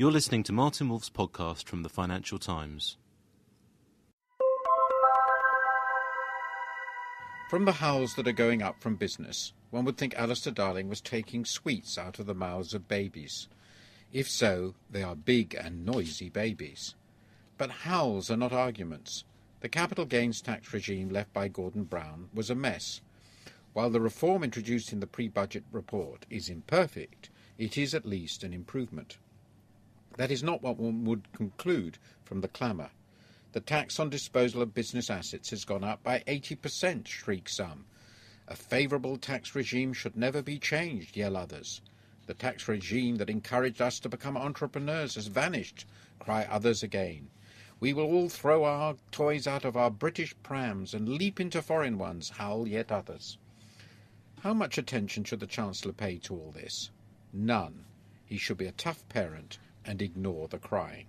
You're listening to Martin Wolf's podcast from the Financial Times. From the howls that are going up from business, one would think Alistair Darling was taking sweets out of the mouths of babies. If so, they are big and noisy babies. But howls are not arguments. The capital gains tax regime left by Gordon Brown was a mess. While the reform introduced in the pre-budget report is imperfect, it is at least an improvement. That is not what one would conclude from the clamour. The tax on disposal of business assets has gone up by 80%, shriek some. A favourable tax regime should never be changed, yell others. The tax regime that encouraged us to become entrepreneurs has vanished, cry others again. We will all throw our toys out of our British prams and leap into foreign ones, howl yet others. How much attention should the Chancellor pay to all this? None. He should be a tough parent and ignore the crying.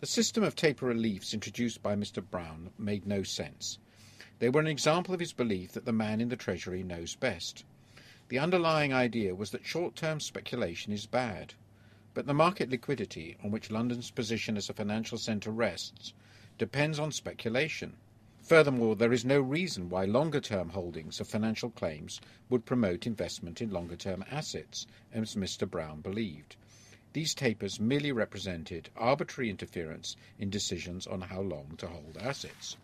The system of taper reliefs introduced by Mr. Brown made no sense. They were an example of his belief that the man in the Treasury knows best. The underlying idea was that short-term speculation is bad. But the market liquidity on which London's position as a financial centre rests depends on speculation. Furthermore, there is no reason why longer term holdings of financial claims would promote investment in longer term assets, as Mr. Brown believed. These tapers merely represented arbitrary interference in decisions on how long to hold assets.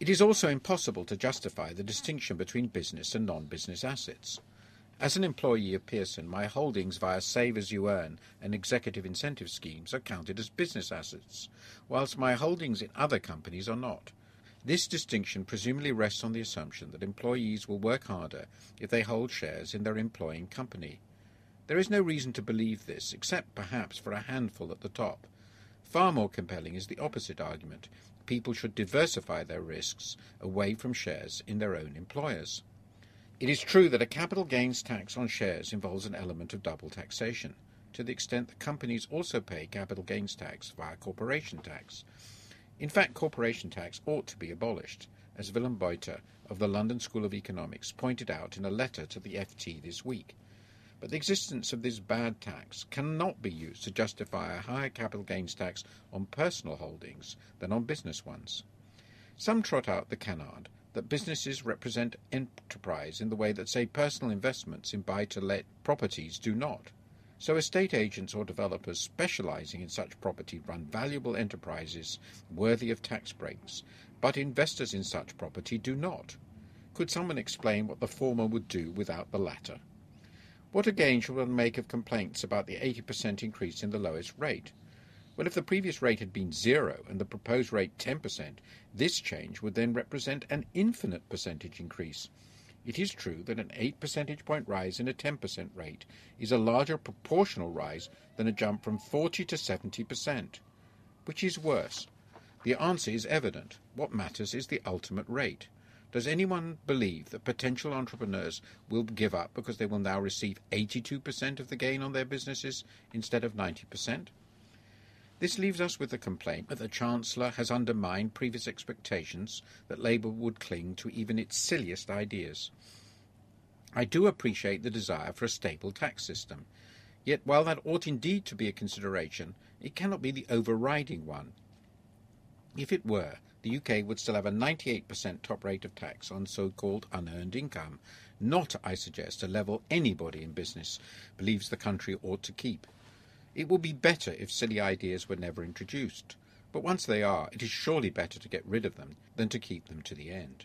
It is also impossible to justify the distinction between business and non business assets. As an employee of Pearson, my holdings via Save as You Earn and executive incentive schemes are counted as business assets, whilst my holdings in other companies are not. This distinction presumably rests on the assumption that employees will work harder if they hold shares in their employing company. There is no reason to believe this, except perhaps for a handful at the top. Far more compelling is the opposite argument. People should diversify their risks away from shares in their own employers. It is true that a capital gains tax on shares involves an element of double taxation, to the extent that companies also pay capital gains tax via corporation tax. In fact, corporation tax ought to be abolished, as Willem Buiter of the London School of Economics pointed out in a letter to the FT this week. But the existence of this bad tax cannot be used to justify a higher capital gains tax on personal holdings than on business ones. Some trot out the canard that businesses represent enterprise in the way that, say, personal investments in buy to let properties do not. So, estate agents or developers specializing in such property run valuable enterprises worthy of tax breaks, but investors in such property do not. Could someone explain what the former would do without the latter? What again should one make of complaints about the 80% increase in the lowest rate? Well, if the previous rate had been zero and the proposed rate 10%, this change would then represent an infinite percentage increase. It is true that an 8 percentage point rise in a 10% rate is a larger proportional rise than a jump from 40 to 70%. Which is worse? The answer is evident. What matters is the ultimate rate. Does anyone believe that potential entrepreneurs will give up because they will now receive 82% of the gain on their businesses instead of 90%? This leaves us with the complaint that the Chancellor has undermined previous expectations that Labour would cling to even its silliest ideas. I do appreciate the desire for a stable tax system, yet while that ought indeed to be a consideration, it cannot be the overriding one. If it were, the UK would still have a 98% top rate of tax on so called unearned income, not, I suggest, a level anybody in business believes the country ought to keep. It would be better if silly ideas were never introduced, but once they are, it is surely better to get rid of them than to keep them to the end.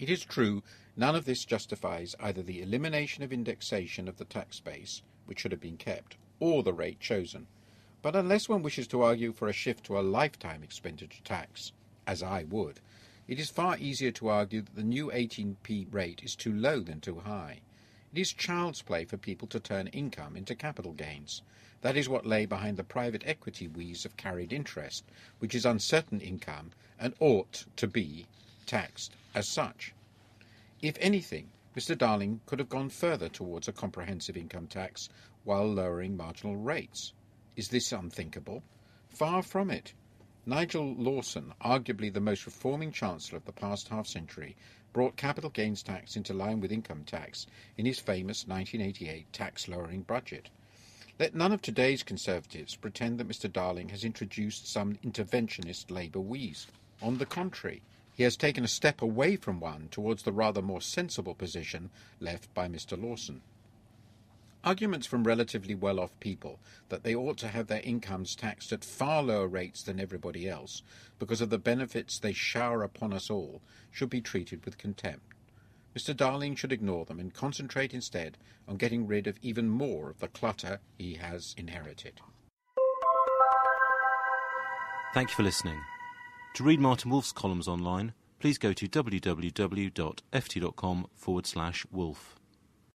It is true, none of this justifies either the elimination of indexation of the tax base, which should have been kept, or the rate chosen. But unless one wishes to argue for a shift to a lifetime expenditure tax, as I would, it is far easier to argue that the new 18p rate is too low than too high. It is child's play for people to turn income into capital gains. That is what lay behind the private equity wheeze of carried interest, which is uncertain income and ought to be taxed as such. If anything, Mr. Darling could have gone further towards a comprehensive income tax while lowering marginal rates. Is this unthinkable? Far from it. Nigel Lawson, arguably the most reforming Chancellor of the past half century, brought capital gains tax into line with income tax in his famous 1988 tax lowering budget. Let none of today's Conservatives pretend that Mr Darling has introduced some interventionist Labour wheeze. On the contrary, he has taken a step away from one towards the rather more sensible position left by Mr Lawson. Arguments from relatively well off people that they ought to have their incomes taxed at far lower rates than everybody else because of the benefits they shower upon us all should be treated with contempt. Mr. Darling should ignore them and concentrate instead on getting rid of even more of the clutter he has inherited. Thank you for listening. To read Martin Wolf's columns online, please go to www.ft.com forward slash wolf.